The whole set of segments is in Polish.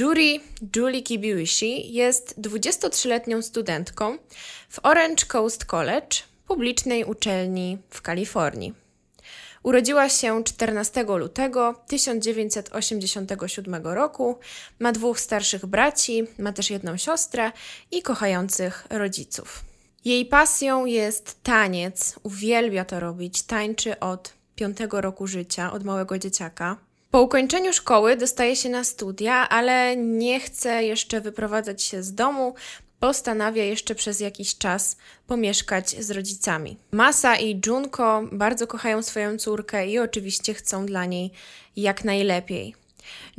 Julie, Julie Kibiushi jest 23-letnią studentką w Orange Coast College, publicznej uczelni w Kalifornii. Urodziła się 14 lutego 1987 roku, ma dwóch starszych braci, ma też jedną siostrę i kochających rodziców. Jej pasją jest taniec, uwielbia to robić, tańczy od piątego roku życia, od małego dzieciaka. Po ukończeniu szkoły dostaje się na studia, ale nie chce jeszcze wyprowadzać się z domu. Postanawia jeszcze przez jakiś czas pomieszkać z rodzicami. Masa i Junko bardzo kochają swoją córkę i oczywiście chcą dla niej jak najlepiej.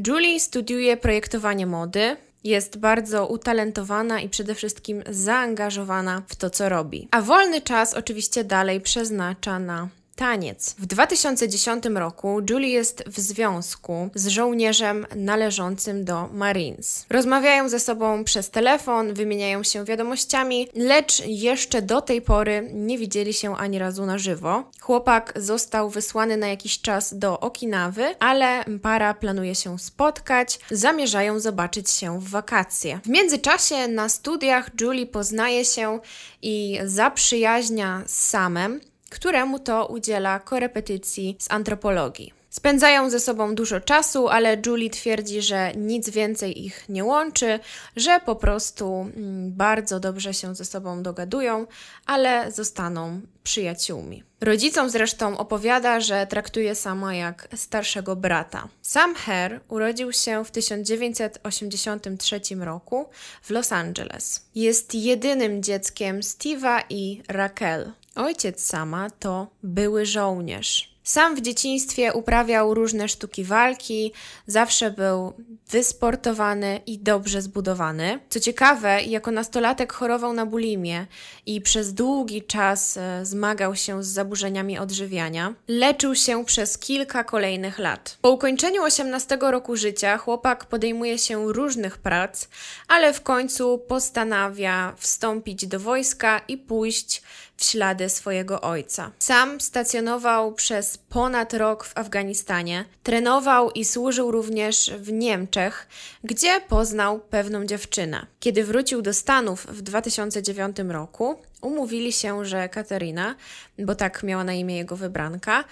Julie studiuje projektowanie mody, jest bardzo utalentowana i przede wszystkim zaangażowana w to, co robi. A wolny czas oczywiście dalej przeznacza na Taniec. W 2010 roku Julie jest w związku z żołnierzem należącym do Marines. Rozmawiają ze sobą przez telefon, wymieniają się wiadomościami, lecz jeszcze do tej pory nie widzieli się ani razu na żywo. Chłopak został wysłany na jakiś czas do Okinawy, ale para planuje się spotkać, zamierzają zobaczyć się w wakacje. W międzyczasie na studiach Julie poznaje się i zaprzyjaźnia z Samem, któremu to udziela korepetycji z antropologii. Spędzają ze sobą dużo czasu, ale Julie twierdzi, że nic więcej ich nie łączy, że po prostu mm, bardzo dobrze się ze sobą dogadują, ale zostaną przyjaciółmi. Rodzicom zresztą opowiada, że traktuje sama jak starszego brata. Sam Herr urodził się w 1983 roku w Los Angeles. Jest jedynym dzieckiem Steve'a i Raquel. Ojciec sama to były żołnierz. Sam w dzieciństwie uprawiał różne sztuki walki, zawsze był wysportowany i dobrze zbudowany. Co ciekawe, jako nastolatek chorował na bulimię i przez długi czas e, zmagał się z zaburzeniami odżywiania. Leczył się przez kilka kolejnych lat. Po ukończeniu 18 roku życia chłopak podejmuje się różnych prac, ale w końcu postanawia wstąpić do wojska i pójść ślady swojego ojca. Sam stacjonował przez ponad rok w Afganistanie, trenował i służył również w Niemczech, gdzie poznał pewną dziewczynę. Kiedy wrócił do Stanów w 2009 roku, umówili się, że Katerina, bo tak miała na imię jego wybranka,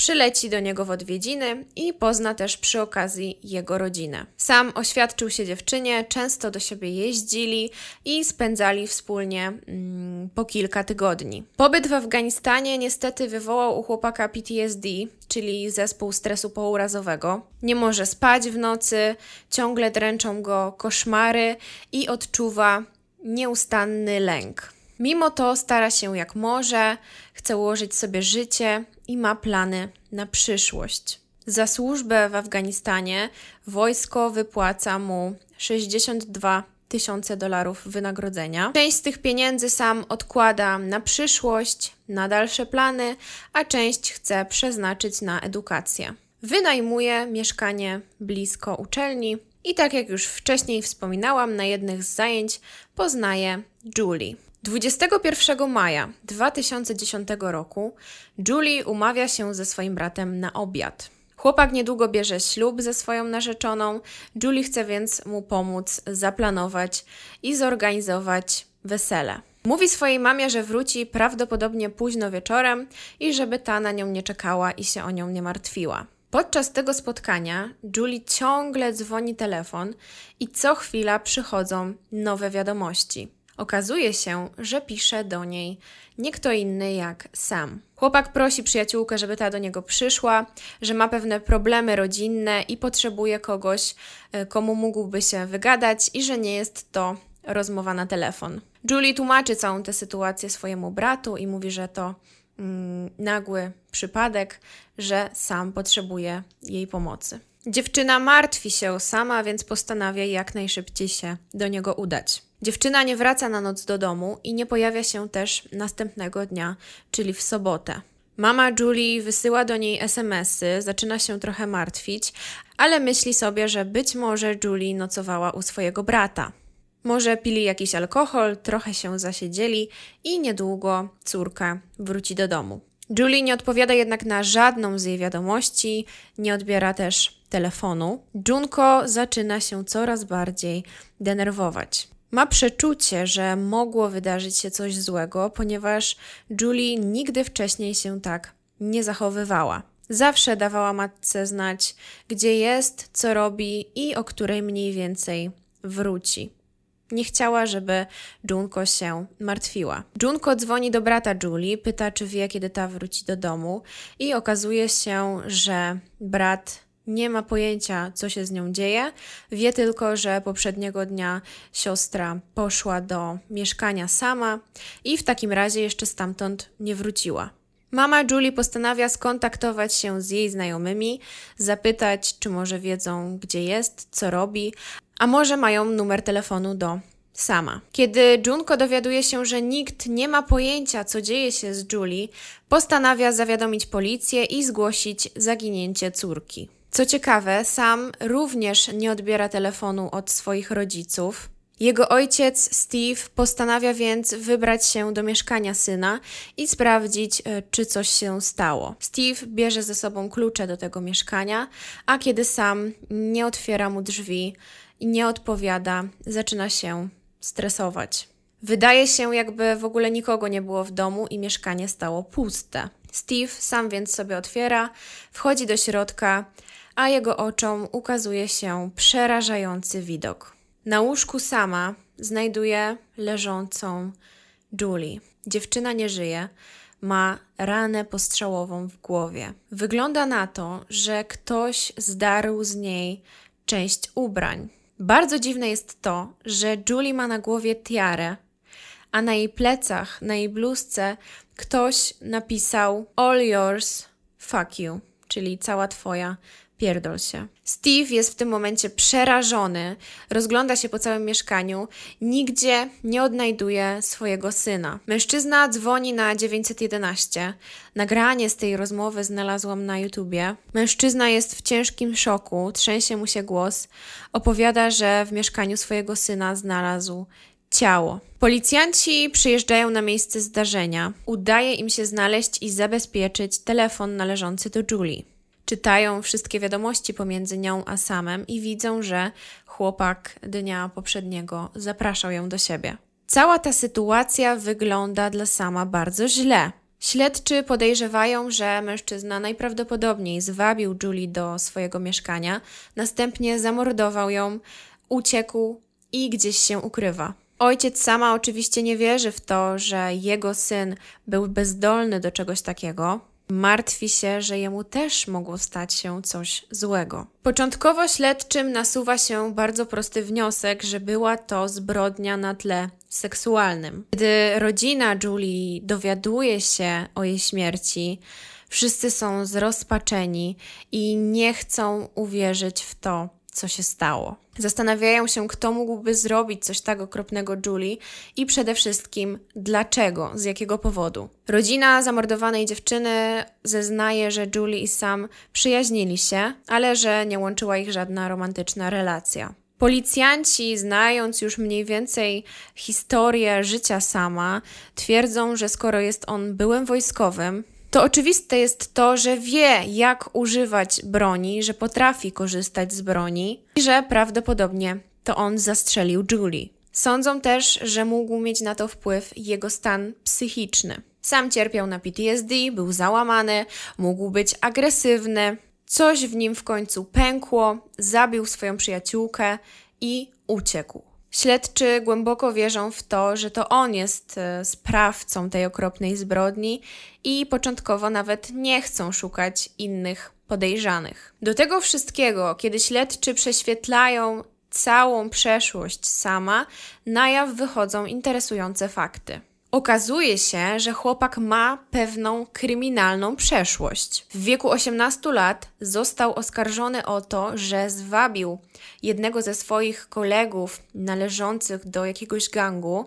przyleci do niego w odwiedziny i pozna też przy okazji jego rodzinę. Sam oświadczył się dziewczynie, często do siebie jeździli i spędzali wspólnie mm, po kilka tygodni. Pobyt w Afganistanie niestety wywołał u chłopaka PTSD, czyli zespół stresu pourazowego. Nie może spać w nocy, ciągle dręczą go koszmary i odczuwa nieustanny lęk. Mimo to stara się jak może, chce ułożyć sobie życie i ma plany na przyszłość. Za służbę w Afganistanie wojsko wypłaca mu 62 tysiące dolarów wynagrodzenia. Część z tych pieniędzy sam odkłada na przyszłość, na dalsze plany, a część chce przeznaczyć na edukację. Wynajmuje mieszkanie blisko uczelni i tak jak już wcześniej wspominałam, na jednych z zajęć poznaje Julie. 21 maja 2010 roku Julie umawia się ze swoim bratem na obiad. Chłopak niedługo bierze ślub ze swoją narzeczoną. Julie chce więc mu pomóc zaplanować i zorganizować wesele. Mówi swojej mamie, że wróci prawdopodobnie późno wieczorem i żeby ta na nią nie czekała i się o nią nie martwiła. Podczas tego spotkania Julie ciągle dzwoni telefon i co chwila przychodzą nowe wiadomości. Okazuje się, że pisze do niej nie kto inny jak Sam. Chłopak prosi przyjaciółkę, żeby ta do niego przyszła, że ma pewne problemy rodzinne i potrzebuje kogoś, e, komu mógłby się wygadać, i że nie jest to rozmowa na telefon. Julie tłumaczy całą tę sytuację swojemu bratu i mówi, że to mm, nagły przypadek, że sam potrzebuje jej pomocy. Dziewczyna martwi się sama, więc postanawia jak najszybciej się do niego udać. Dziewczyna nie wraca na noc do domu i nie pojawia się też następnego dnia, czyli w sobotę. Mama Julie wysyła do niej SMSy, zaczyna się trochę martwić, ale myśli sobie, że być może Julie nocowała u swojego brata. Może pili jakiś alkohol, trochę się zasiedzieli i niedługo córka wróci do domu. Julie nie odpowiada jednak na żadną z jej wiadomości, nie odbiera też telefonu, Junko zaczyna się coraz bardziej denerwować. Ma przeczucie, że mogło wydarzyć się coś złego, ponieważ Julie nigdy wcześniej się tak nie zachowywała. Zawsze dawała matce znać, gdzie jest, co robi i o której mniej więcej wróci. Nie chciała, żeby Junko się martwiła. Junko dzwoni do brata Julie, pyta, czy wie, kiedy ta wróci do domu, i okazuje się, że brat nie ma pojęcia, co się z nią dzieje. Wie tylko, że poprzedniego dnia siostra poszła do mieszkania sama i w takim razie jeszcze stamtąd nie wróciła. Mama Julie postanawia skontaktować się z jej znajomymi, zapytać, czy może wiedzą, gdzie jest, co robi, a może mają numer telefonu do sama. Kiedy Junko dowiaduje się, że nikt nie ma pojęcia, co dzieje się z Julie, postanawia zawiadomić policję i zgłosić zaginięcie córki. Co ciekawe, sam również nie odbiera telefonu od swoich rodziców. Jego ojciec Steve postanawia więc wybrać się do mieszkania syna i sprawdzić, e, czy coś się stało. Steve bierze ze sobą klucze do tego mieszkania, a kiedy sam nie otwiera mu drzwi i nie odpowiada, zaczyna się stresować. Wydaje się, jakby w ogóle nikogo nie było w domu i mieszkanie stało puste. Steve sam więc sobie otwiera, wchodzi do środka, a jego oczom ukazuje się przerażający widok. Na łóżku sama znajduje leżącą Julie. Dziewczyna nie żyje, ma ranę postrzałową w głowie. Wygląda na to, że ktoś zdarł z niej część ubrań. Bardzo dziwne jest to, że Julie ma na głowie tiarę, a na jej plecach, na jej bluzce ktoś napisał All yours, fuck you, czyli cała twoja, pierdol się. Steve jest w tym momencie przerażony, rozgląda się po całym mieszkaniu, nigdzie nie odnajduje swojego syna. Mężczyzna dzwoni na 911. Nagranie z tej rozmowy znalazłam na YouTubie. Mężczyzna jest w ciężkim szoku, trzęsie mu się głos. Opowiada, że w mieszkaniu swojego syna znalazł ciało. Policjanci przyjeżdżają na miejsce zdarzenia. Udaje im się znaleźć i zabezpieczyć telefon należący do Julie czytają wszystkie wiadomości pomiędzy nią a Samem i widzą, że chłopak dnia poprzedniego zapraszał ją do siebie. Cała ta sytuacja wygląda dla Sama bardzo źle. Śledczy podejrzewają, że mężczyzna najprawdopodobniej zwabił Julie do swojego mieszkania, następnie zamordował ją, uciekł i gdzieś się ukrywa. Ojciec sama oczywiście nie wierzy w to, że jego syn był bezdolny do czegoś takiego, Martwi się, że jemu też mogło stać się coś złego. Początkowo śledczym nasuwa się bardzo prosty wniosek, że była to zbrodnia na tle seksualnym. Gdy rodzina Julie dowiaduje się o jej śmierci, wszyscy są zrozpaczeni i nie chcą uwierzyć w to, co się stało. Zastanawiają się, kto mógłby zrobić coś tak okropnego Julie i przede wszystkim dlaczego, z jakiego powodu. Rodzina zamordowanej dziewczyny zeznaje, że Julie i Sam przyjaźnili się, ale że nie łączyła ich żadna romantyczna relacja. Policjanci, znając już mniej więcej historię życia sama, twierdzą, że skoro jest on byłym wojskowym, to oczywiste jest to, że wie, jak używać broni, że potrafi korzystać z broni i że prawdopodobnie to on zastrzelił Julie. Sądzą też, że mógł mieć na to wpływ jego stan psychiczny. Sam cierpiał na PTSD, był załamany, mógł być agresywny. Coś w nim w końcu pękło, zabił swoją przyjaciółkę i uciekł. Śledczy głęboko wierzą w to, że to on jest e, sprawcą tej okropnej zbrodni i początkowo nawet nie chcą szukać innych podejrzanych. Do tego wszystkiego, kiedy śledczy prześwietlają całą przeszłość sama, na jaw wychodzą interesujące fakty. Okazuje się, że chłopak ma pewną kryminalną przeszłość. W wieku 18 lat został oskarżony o to, że zwabił jednego ze swoich kolegów należących do jakiegoś gangu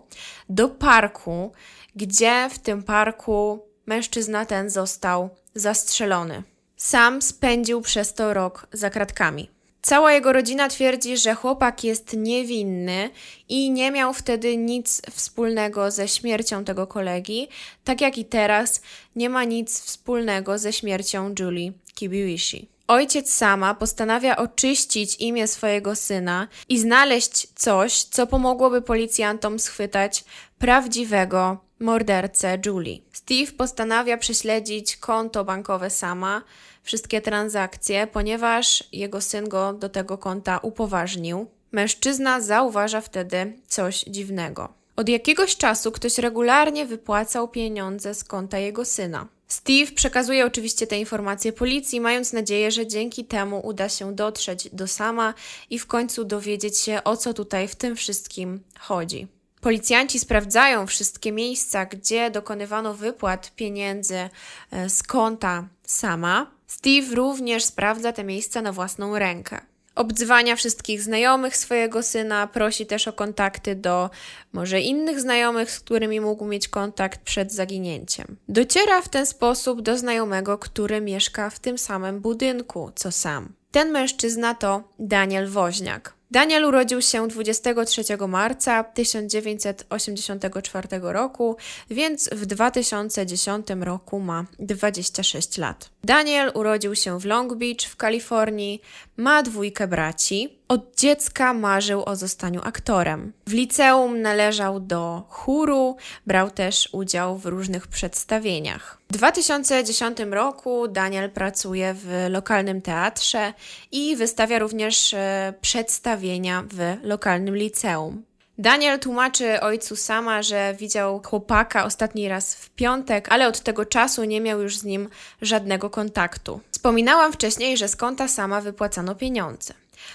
do parku, gdzie w tym parku mężczyzna ten został zastrzelony. Sam spędził przez to rok za kratkami. Cała jego rodzina twierdzi, że chłopak jest niewinny i nie miał wtedy nic wspólnego ze śmiercią tego kolegi, tak jak i teraz nie ma nic wspólnego ze śmiercią Julie Kibiwishi. Ojciec sama postanawia oczyścić imię swojego syna i znaleźć coś, co pomogłoby policjantom schwytać prawdziwego mordercę Julie. Steve postanawia prześledzić konto bankowe sama, wszystkie transakcje, ponieważ jego syn go do tego konta upoważnił. Mężczyzna zauważa wtedy coś dziwnego. Od jakiegoś czasu ktoś regularnie wypłacał pieniądze z konta jego syna. Steve przekazuje oczywiście te informacje policji, mając nadzieję, że dzięki temu uda się dotrzeć do sama i w końcu dowiedzieć się, o co tutaj w tym wszystkim chodzi. Policjanci sprawdzają wszystkie miejsca, gdzie dokonywano wypłat pieniędzy e, z konta sama. Steve również sprawdza te miejsca na własną rękę obdzwania wszystkich znajomych swojego syna, prosi też o kontakty do może innych znajomych, z którymi mógł mieć kontakt przed zaginięciem. Dociera w ten sposób do znajomego, który mieszka w tym samym budynku co sam. Ten mężczyzna to Daniel Woźniak. Daniel urodził się 23 marca 1984 roku, więc w 2010 roku ma 26 lat. Daniel urodził się w Long Beach w Kalifornii, ma dwójkę braci. Od dziecka marzył o zostaniu aktorem. W liceum należał do chóru, brał też udział w różnych przedstawieniach. W 2010 roku Daniel pracuje w lokalnym teatrze i wystawia również e, przedstawienia w lokalnym liceum. Daniel tłumaczy ojcu sama, że widział chłopaka ostatni raz w piątek, ale od tego czasu nie miał już z nim żadnego kontaktu. Wspominałam wcześniej, że z konta sama wypłacano pieniądze.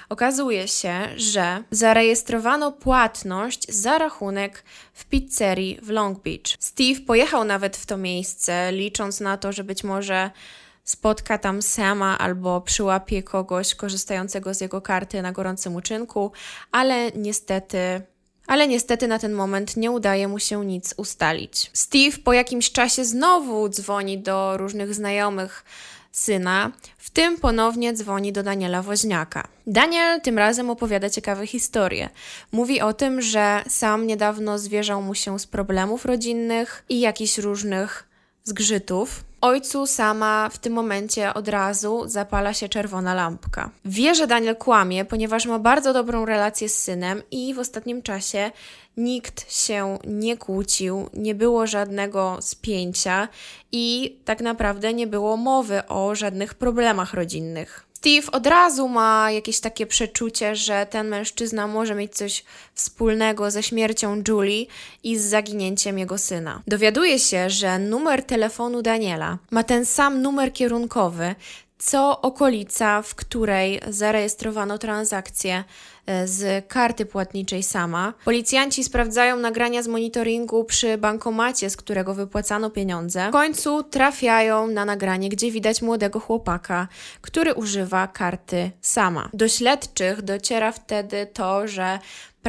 Okazuje się, że zarejestrowano płatność za rachunek w pizzerii w Long Beach. Steve pojechał nawet w to miejsce, licząc na to, że być może spotka tam Sama albo przyłapie kogoś korzystającego z jego karty na gorącym uczynku, ale niestety ale niestety na ten moment nie udaje mu się nic ustalić. Steve po jakimś czasie znowu dzwoni do różnych znajomych syna, w tym ponownie dzwoni do Daniela Woźniaka. Daniel tym razem opowiada ciekawe historie. Mówi o tym, że sam niedawno zwierzał mu się z problemów rodzinnych i jakichś różnych zgrzytów, Ojcu sama w tym momencie od razu zapala się czerwona lampka. Wie, że Daniel kłamie, ponieważ ma bardzo dobrą relację z synem i w ostatnim czasie nikt się nie kłócił, nie było żadnego spięcia i tak naprawdę nie było mowy o żadnych problemach rodzinnych. Steve od razu ma jakieś takie przeczucie, że ten mężczyzna może mieć coś wspólnego ze śmiercią Julie i z zaginięciem jego syna. Dowiaduje się, że numer telefonu Daniela ma ten sam numer kierunkowy, co okolica, w której zarejestrowano transakcję z karty płatniczej sama. Policjanci sprawdzają nagrania z monitoringu przy bankomacie, z którego wypłacano pieniądze. W końcu trafiają na nagranie, gdzie widać młodego chłopaka, który używa karty sama. Do śledczych dociera wtedy to, że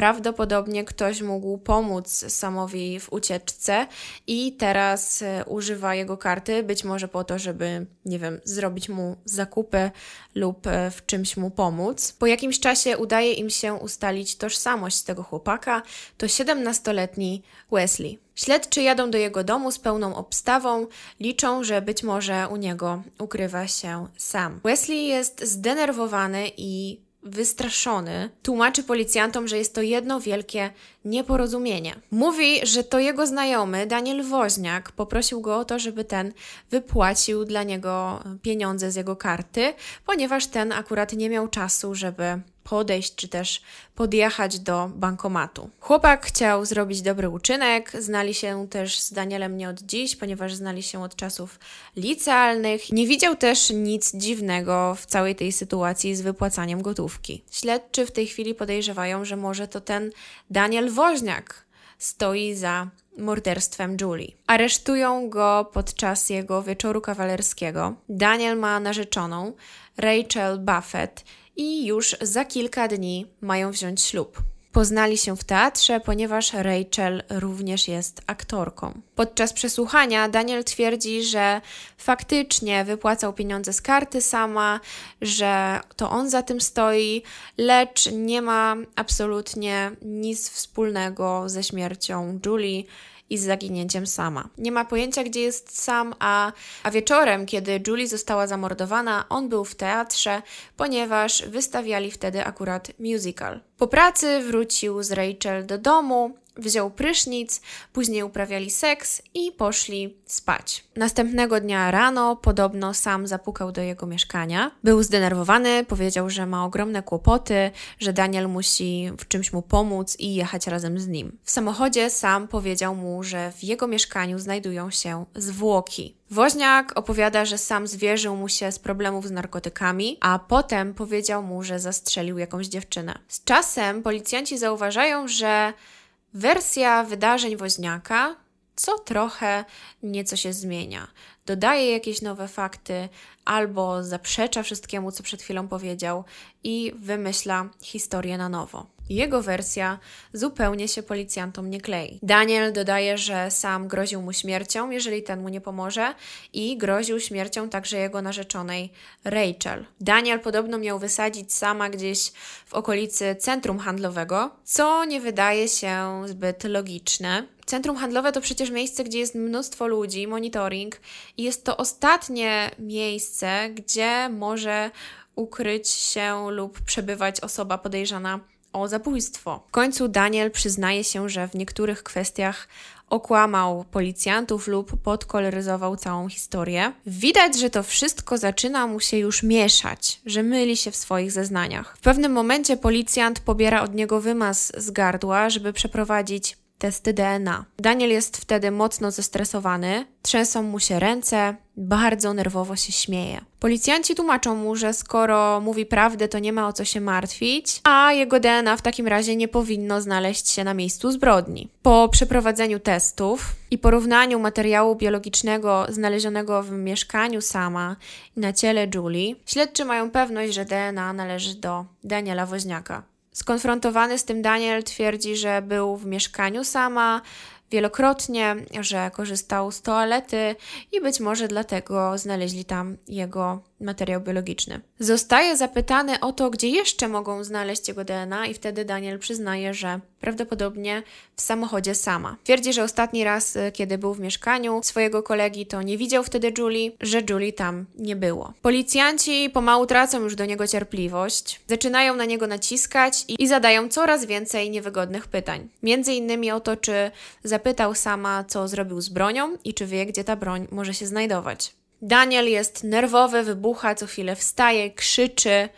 Prawdopodobnie ktoś mógł pomóc Samowi w ucieczce i teraz e, używa jego karty, być może po to, żeby, nie wiem, zrobić mu zakupy lub e, w czymś mu pomóc. Po jakimś czasie udaje im się ustalić tożsamość tego chłopaka. To 17-letni Wesley. Śledczy jadą do jego domu z pełną obstawą, liczą, że być może u niego ukrywa się sam. Wesley jest zdenerwowany i wystraszony, tłumaczy policjantom, że jest to jedno wielkie nieporozumienie. Mówi, że to jego znajomy, Daniel Woźniak, poprosił go o to, żeby ten wypłacił dla niego pieniądze z jego karty, ponieważ ten akurat nie miał czasu, żeby podejść czy też podjechać do bankomatu. Chłopak chciał zrobić dobry uczynek, znali się też z Danielem nie od dziś, ponieważ znali się od czasów licealnych. Nie widział też nic dziwnego w całej tej sytuacji z wypłacaniem gotówki. Śledczy w tej chwili podejrzewają, że może to ten Daniel Woźniak stoi za morderstwem Julie. Aresztują go podczas jego wieczoru kawalerskiego. Daniel ma narzeczoną Rachel Buffett i już za kilka dni mają wziąć ślub. Poznali się w teatrze, ponieważ Rachel również jest aktorką. Podczas przesłuchania Daniel twierdzi, że faktycznie wypłacał pieniądze z karty sama, że to on za tym stoi, lecz nie ma absolutnie nic wspólnego ze śmiercią Julie i z zaginięciem sama. Nie ma pojęcia, gdzie jest sam, a, a wieczorem, kiedy Julie została zamordowana, on był w teatrze, ponieważ wystawiali wtedy akurat musical. Po pracy wrócił z Rachel do domu, wziął prysznic, później uprawiali seks i poszli spać. Następnego dnia rano podobno sam zapukał do jego mieszkania. Był zdenerwowany, powiedział, że ma ogromne kłopoty, że Daniel musi w czymś mu pomóc i jechać razem z nim. W samochodzie sam powiedział mu, że w jego mieszkaniu znajdują się zwłoki. Woźniak opowiada, że sam zwierzył mu się z problemów z narkotykami, a potem powiedział mu, że zastrzelił jakąś dziewczynę. Z czasem policjanci zauważają, że Wersja wydarzeń woźniaka co trochę nieco się zmienia. Dodaje jakieś nowe fakty albo zaprzecza wszystkiemu, co przed chwilą powiedział i wymyśla historię na nowo. Jego wersja zupełnie się policjantom nie klei. Daniel dodaje, że sam groził mu śmiercią, jeżeli ten mu nie pomoże, i groził śmiercią także jego narzeczonej Rachel. Daniel podobno miał wysadzić sama gdzieś w okolicy centrum handlowego, co nie wydaje się zbyt logiczne. Centrum handlowe to przecież miejsce, gdzie jest mnóstwo ludzi, monitoring, i jest to ostatnie miejsce, gdzie może ukryć się lub przebywać osoba podejrzana o zabójstwo. W końcu Daniel przyznaje się, że w niektórych kwestiach okłamał policjantów lub podkoloryzował całą historię. Widać, że to wszystko zaczyna mu się już mieszać, że myli się w swoich zeznaniach. W pewnym momencie policjant pobiera od niego wymaz z gardła, żeby przeprowadzić testy DNA. Daniel jest wtedy mocno zestresowany, trzęsą mu się ręce, bardzo nerwowo się śmieje. Policjanci tłumaczą mu, że skoro mówi prawdę, to nie ma o co się martwić, a jego DNA w takim razie nie powinno znaleźć się na miejscu zbrodni. Po przeprowadzeniu testów i porównaniu materiału biologicznego znalezionego w mieszkaniu sama i na ciele Julie, śledczy mają pewność, że DNA należy do Daniela Woźniaka. Skonfrontowany z tym Daniel twierdzi, że był w mieszkaniu sama wielokrotnie, że korzystał z toalety i być może dlatego znaleźli tam jego materiał biologiczny. Zostaje zapytany o to, gdzie jeszcze mogą znaleźć jego DNA, i wtedy Daniel przyznaje, że prawdopodobnie w samochodzie sama. Twierdzi, że ostatni raz, y, kiedy był w mieszkaniu swojego kolegi, to nie widział wtedy Julie, że Julie tam nie było. Policjanci pomału tracą już do niego cierpliwość, zaczynają na niego naciskać i, i zadają coraz więcej niewygodnych pytań. Między innymi o to, czy zapytał sama, co zrobił z bronią i czy wie, gdzie ta broń może się znajdować. Daniel jest nerwowy, wybucha, co chwilę wstaje, krzyczy.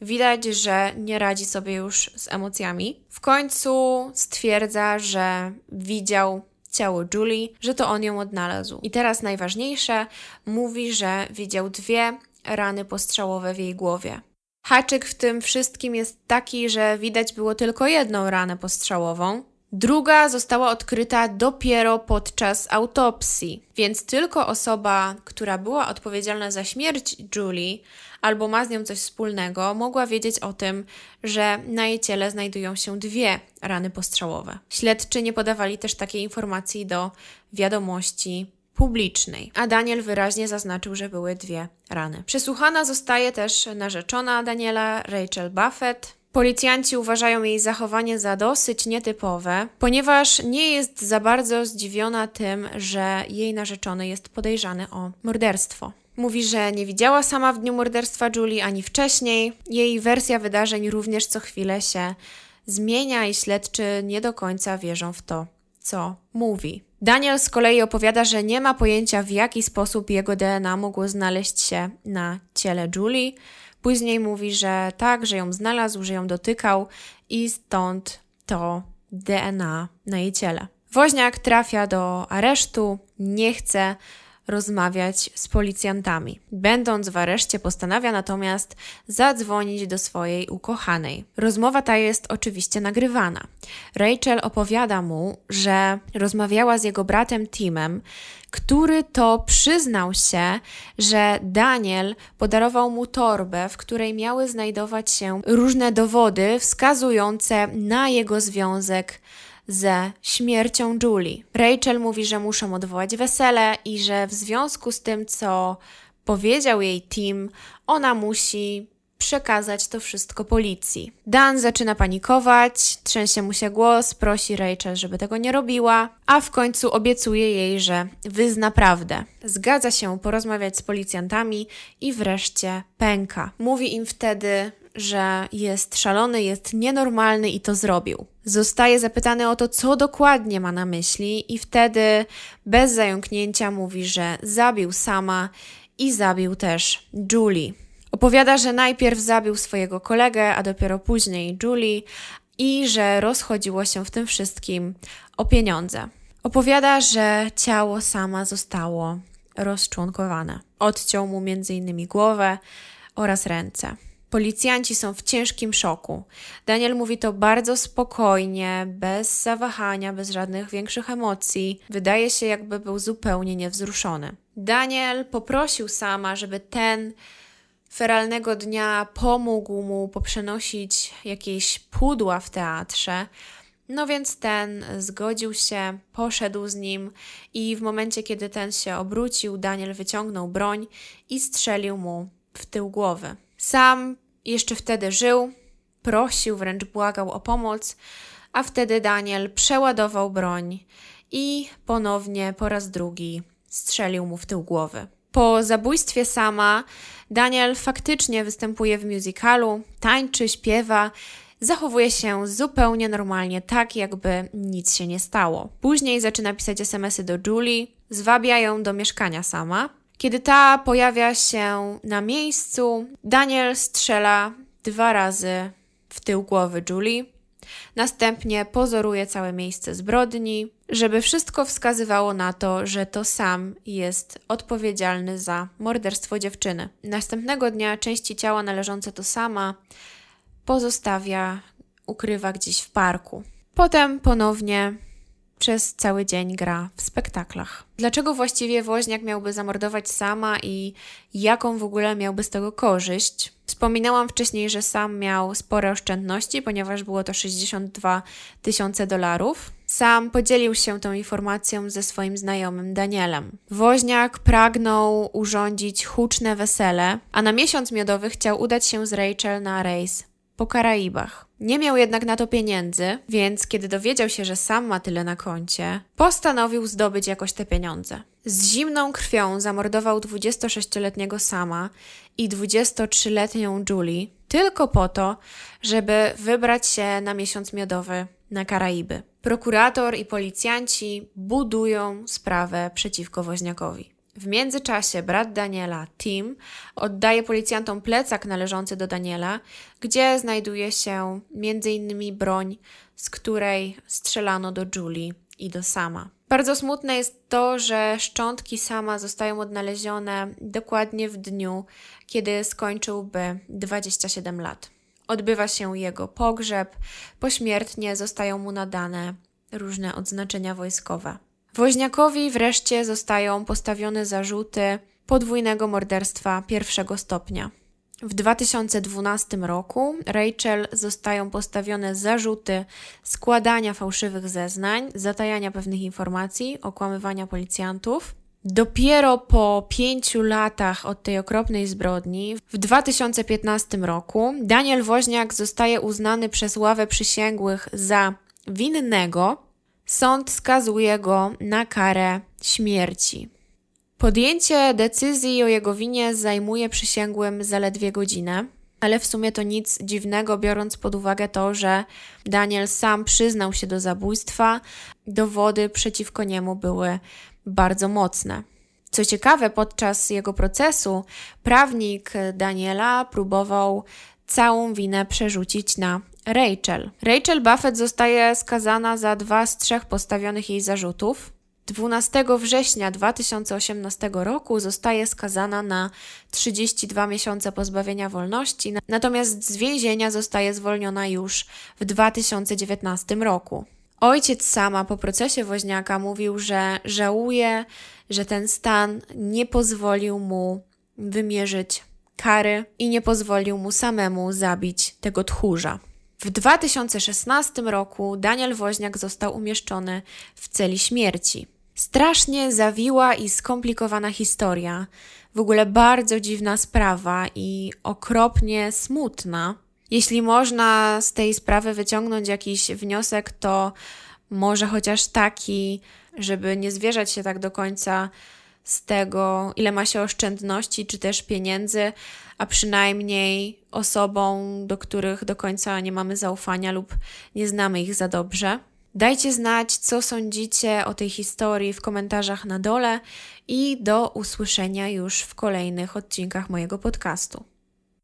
Widać, że nie radzi sobie już z emocjami. W końcu stwierdza, że widział ciało Julie, że to on ją odnalazł. I teraz najważniejsze, mówi, że widział dwie rany postrzałowe w jej głowie. Haczyk w tym wszystkim jest taki, że widać było tylko jedną ranę postrzałową, Druga została odkryta dopiero podczas autopsji, więc tylko osoba, która była odpowiedzialna za śmierć Julie albo ma z nią coś wspólnego, mogła wiedzieć o tym, że na jej ciele znajdują się dwie rany postrzałowe. Śledczy nie podawali też takiej informacji do wiadomości publicznej, a Daniel wyraźnie zaznaczył, że były dwie rany. Przesłuchana zostaje też narzeczona Daniela, Rachel Buffett, Policjanci uważają jej zachowanie za dosyć nietypowe, ponieważ nie jest za bardzo zdziwiona tym, że jej narzeczony jest podejrzany o morderstwo. Mówi, że nie widziała sama w dniu morderstwa Julie ani wcześniej. Jej wersja wydarzeń również co chwilę się zmienia i śledczy nie do końca wierzą w to, co mówi. Daniel z kolei opowiada, że nie ma pojęcia, w jaki sposób jego DNA mogło znaleźć się na ciele Julie. Później mówi, że tak, że ją znalazł, że ją dotykał i stąd to DNA na jej ciele. Woźniak trafia do aresztu, nie chce rozmawiać z policjantami. Będąc w areszcie, postanawia natomiast zadzwonić do swojej ukochanej. Rozmowa ta jest oczywiście nagrywana. Rachel opowiada mu, że rozmawiała z jego bratem Timem, który to przyznał się, że Daniel podarował mu torbę, w której miały znajdować się różne dowody wskazujące na jego związek ze śmiercią Julie. Rachel mówi, że muszą odwołać wesele i że w związku z tym, co powiedział jej Tim, ona musi przekazać to wszystko policji. Dan zaczyna panikować, trzęsie mu się głos, prosi Rachel, żeby tego nie robiła, a w końcu obiecuje jej, że wyzna prawdę. Zgadza się porozmawiać z policjantami i wreszcie pęka. Mówi im wtedy, że jest szalony, jest nienormalny i to zrobił. Zostaje zapytany o to, co dokładnie ma na myśli, i wtedy bez zająknięcia mówi, że zabił sama i zabił też Julie. Opowiada, że najpierw zabił swojego kolegę, a dopiero później Julie i że rozchodziło się w tym wszystkim o pieniądze. Opowiada, że ciało sama zostało rozczłonkowane. Odciął mu m.in. głowę oraz ręce. Policjanci są w ciężkim szoku. Daniel mówi to bardzo spokojnie, bez zawahania, bez żadnych większych emocji. Wydaje się, jakby był zupełnie niewzruszony. Daniel poprosił sama, żeby ten feralnego dnia pomógł mu poprzenosić jakieś pudła w teatrze. No więc ten zgodził się, poszedł z nim i w momencie, kiedy ten się obrócił, Daniel wyciągnął broń i strzelił mu w tył głowy. Sam jeszcze wtedy żył, prosił, wręcz błagał o pomoc, a wtedy Daniel przeładował broń i ponownie po raz drugi strzelił mu w tył głowy. Po zabójstwie sama Daniel faktycznie występuje w musicalu, tańczy, śpiewa, zachowuje się zupełnie normalnie, tak jakby nic się nie stało. Później zaczyna pisać SMSy do Julie, zwabia ją do mieszkania sama. Kiedy ta pojawia się na miejscu, Daniel strzela dwa razy w tył głowy Julie. Następnie pozoruje całe miejsce zbrodni, żeby wszystko wskazywało na to, że to sam jest odpowiedzialny za morderstwo dziewczyny. Następnego dnia części ciała należące do sama pozostawia, ukrywa gdzieś w parku. Potem ponownie przez cały dzień gra w spektaklach. Dlaczego właściwie woźniak miałby zamordować sama i jaką w ogóle miałby z tego korzyść? Wspominałam wcześniej, że sam miał spore oszczędności, ponieważ było to 62 tysiące dolarów. Sam podzielił się tą informacją ze swoim znajomym Danielem. Woźniak pragnął urządzić huczne wesele, a na miesiąc miodowy chciał udać się z Rachel na rejs po Karaibach. Nie miał jednak na to pieniędzy, więc kiedy dowiedział się, że sam ma tyle na koncie, postanowił zdobyć jakoś te pieniądze. Z zimną krwią zamordował 26-letniego Sama i 23-letnią Julie tylko po to, żeby wybrać się na miesiąc miodowy na Karaiby. Prokurator i policjanci budują sprawę przeciwko woźniakowi. W międzyczasie brat Daniela, Tim, oddaje policjantom plecak należący do Daniela, gdzie znajduje się m.in. broń, z której strzelano do Julie i do Sama. Bardzo smutne jest to, że szczątki Sama zostają odnalezione dokładnie w dniu, kiedy skończyłby 27 lat. Odbywa się jego pogrzeb, pośmiertnie zostają mu nadane różne odznaczenia wojskowe. Woźniakowi wreszcie zostają postawione zarzuty podwójnego morderstwa pierwszego stopnia. W 2012 roku Rachel zostają postawione zarzuty składania fałszywych zeznań, zatajania pewnych informacji, okłamywania policjantów. Dopiero po pięciu latach od tej okropnej zbrodni, w 2015 roku, Daniel Woźniak zostaje uznany przez ławę przysięgłych za winnego Sąd skazuje go na karę śmierci. Podjęcie decyzji o jego winie zajmuje przysięgłym zaledwie godzinę, ale w sumie to nic dziwnego, biorąc pod uwagę to, że Daniel sam przyznał się do zabójstwa, dowody przeciwko niemu były bardzo mocne. Co ciekawe, podczas jego procesu prawnik Daniela próbował całą winę przerzucić na Rachel. Rachel Buffett zostaje skazana za dwa z trzech postawionych jej zarzutów. 12 września 2018 roku zostaje skazana na 32 miesiące pozbawienia wolności, natomiast z więzienia zostaje zwolniona już w 2019 roku. Ojciec sama po procesie woźniaka mówił, że żałuje, że ten stan nie pozwolił mu wymierzyć kary i nie pozwolił mu samemu zabić tego tchórza. W 2016 roku Daniel Woźniak został umieszczony w celi śmierci. Strasznie zawiła i skomplikowana historia. W ogóle bardzo dziwna sprawa i okropnie smutna. Jeśli można z tej sprawy wyciągnąć jakiś wniosek, to może chociaż taki, żeby nie zwierzać się tak do końca z tego, ile ma się oszczędności czy też pieniędzy, a przynajmniej osobom, do których do końca nie mamy zaufania lub nie znamy ich za dobrze. Dajcie znać, co sądzicie o tej historii w komentarzach na dole i do usłyszenia już w kolejnych odcinkach mojego podcastu.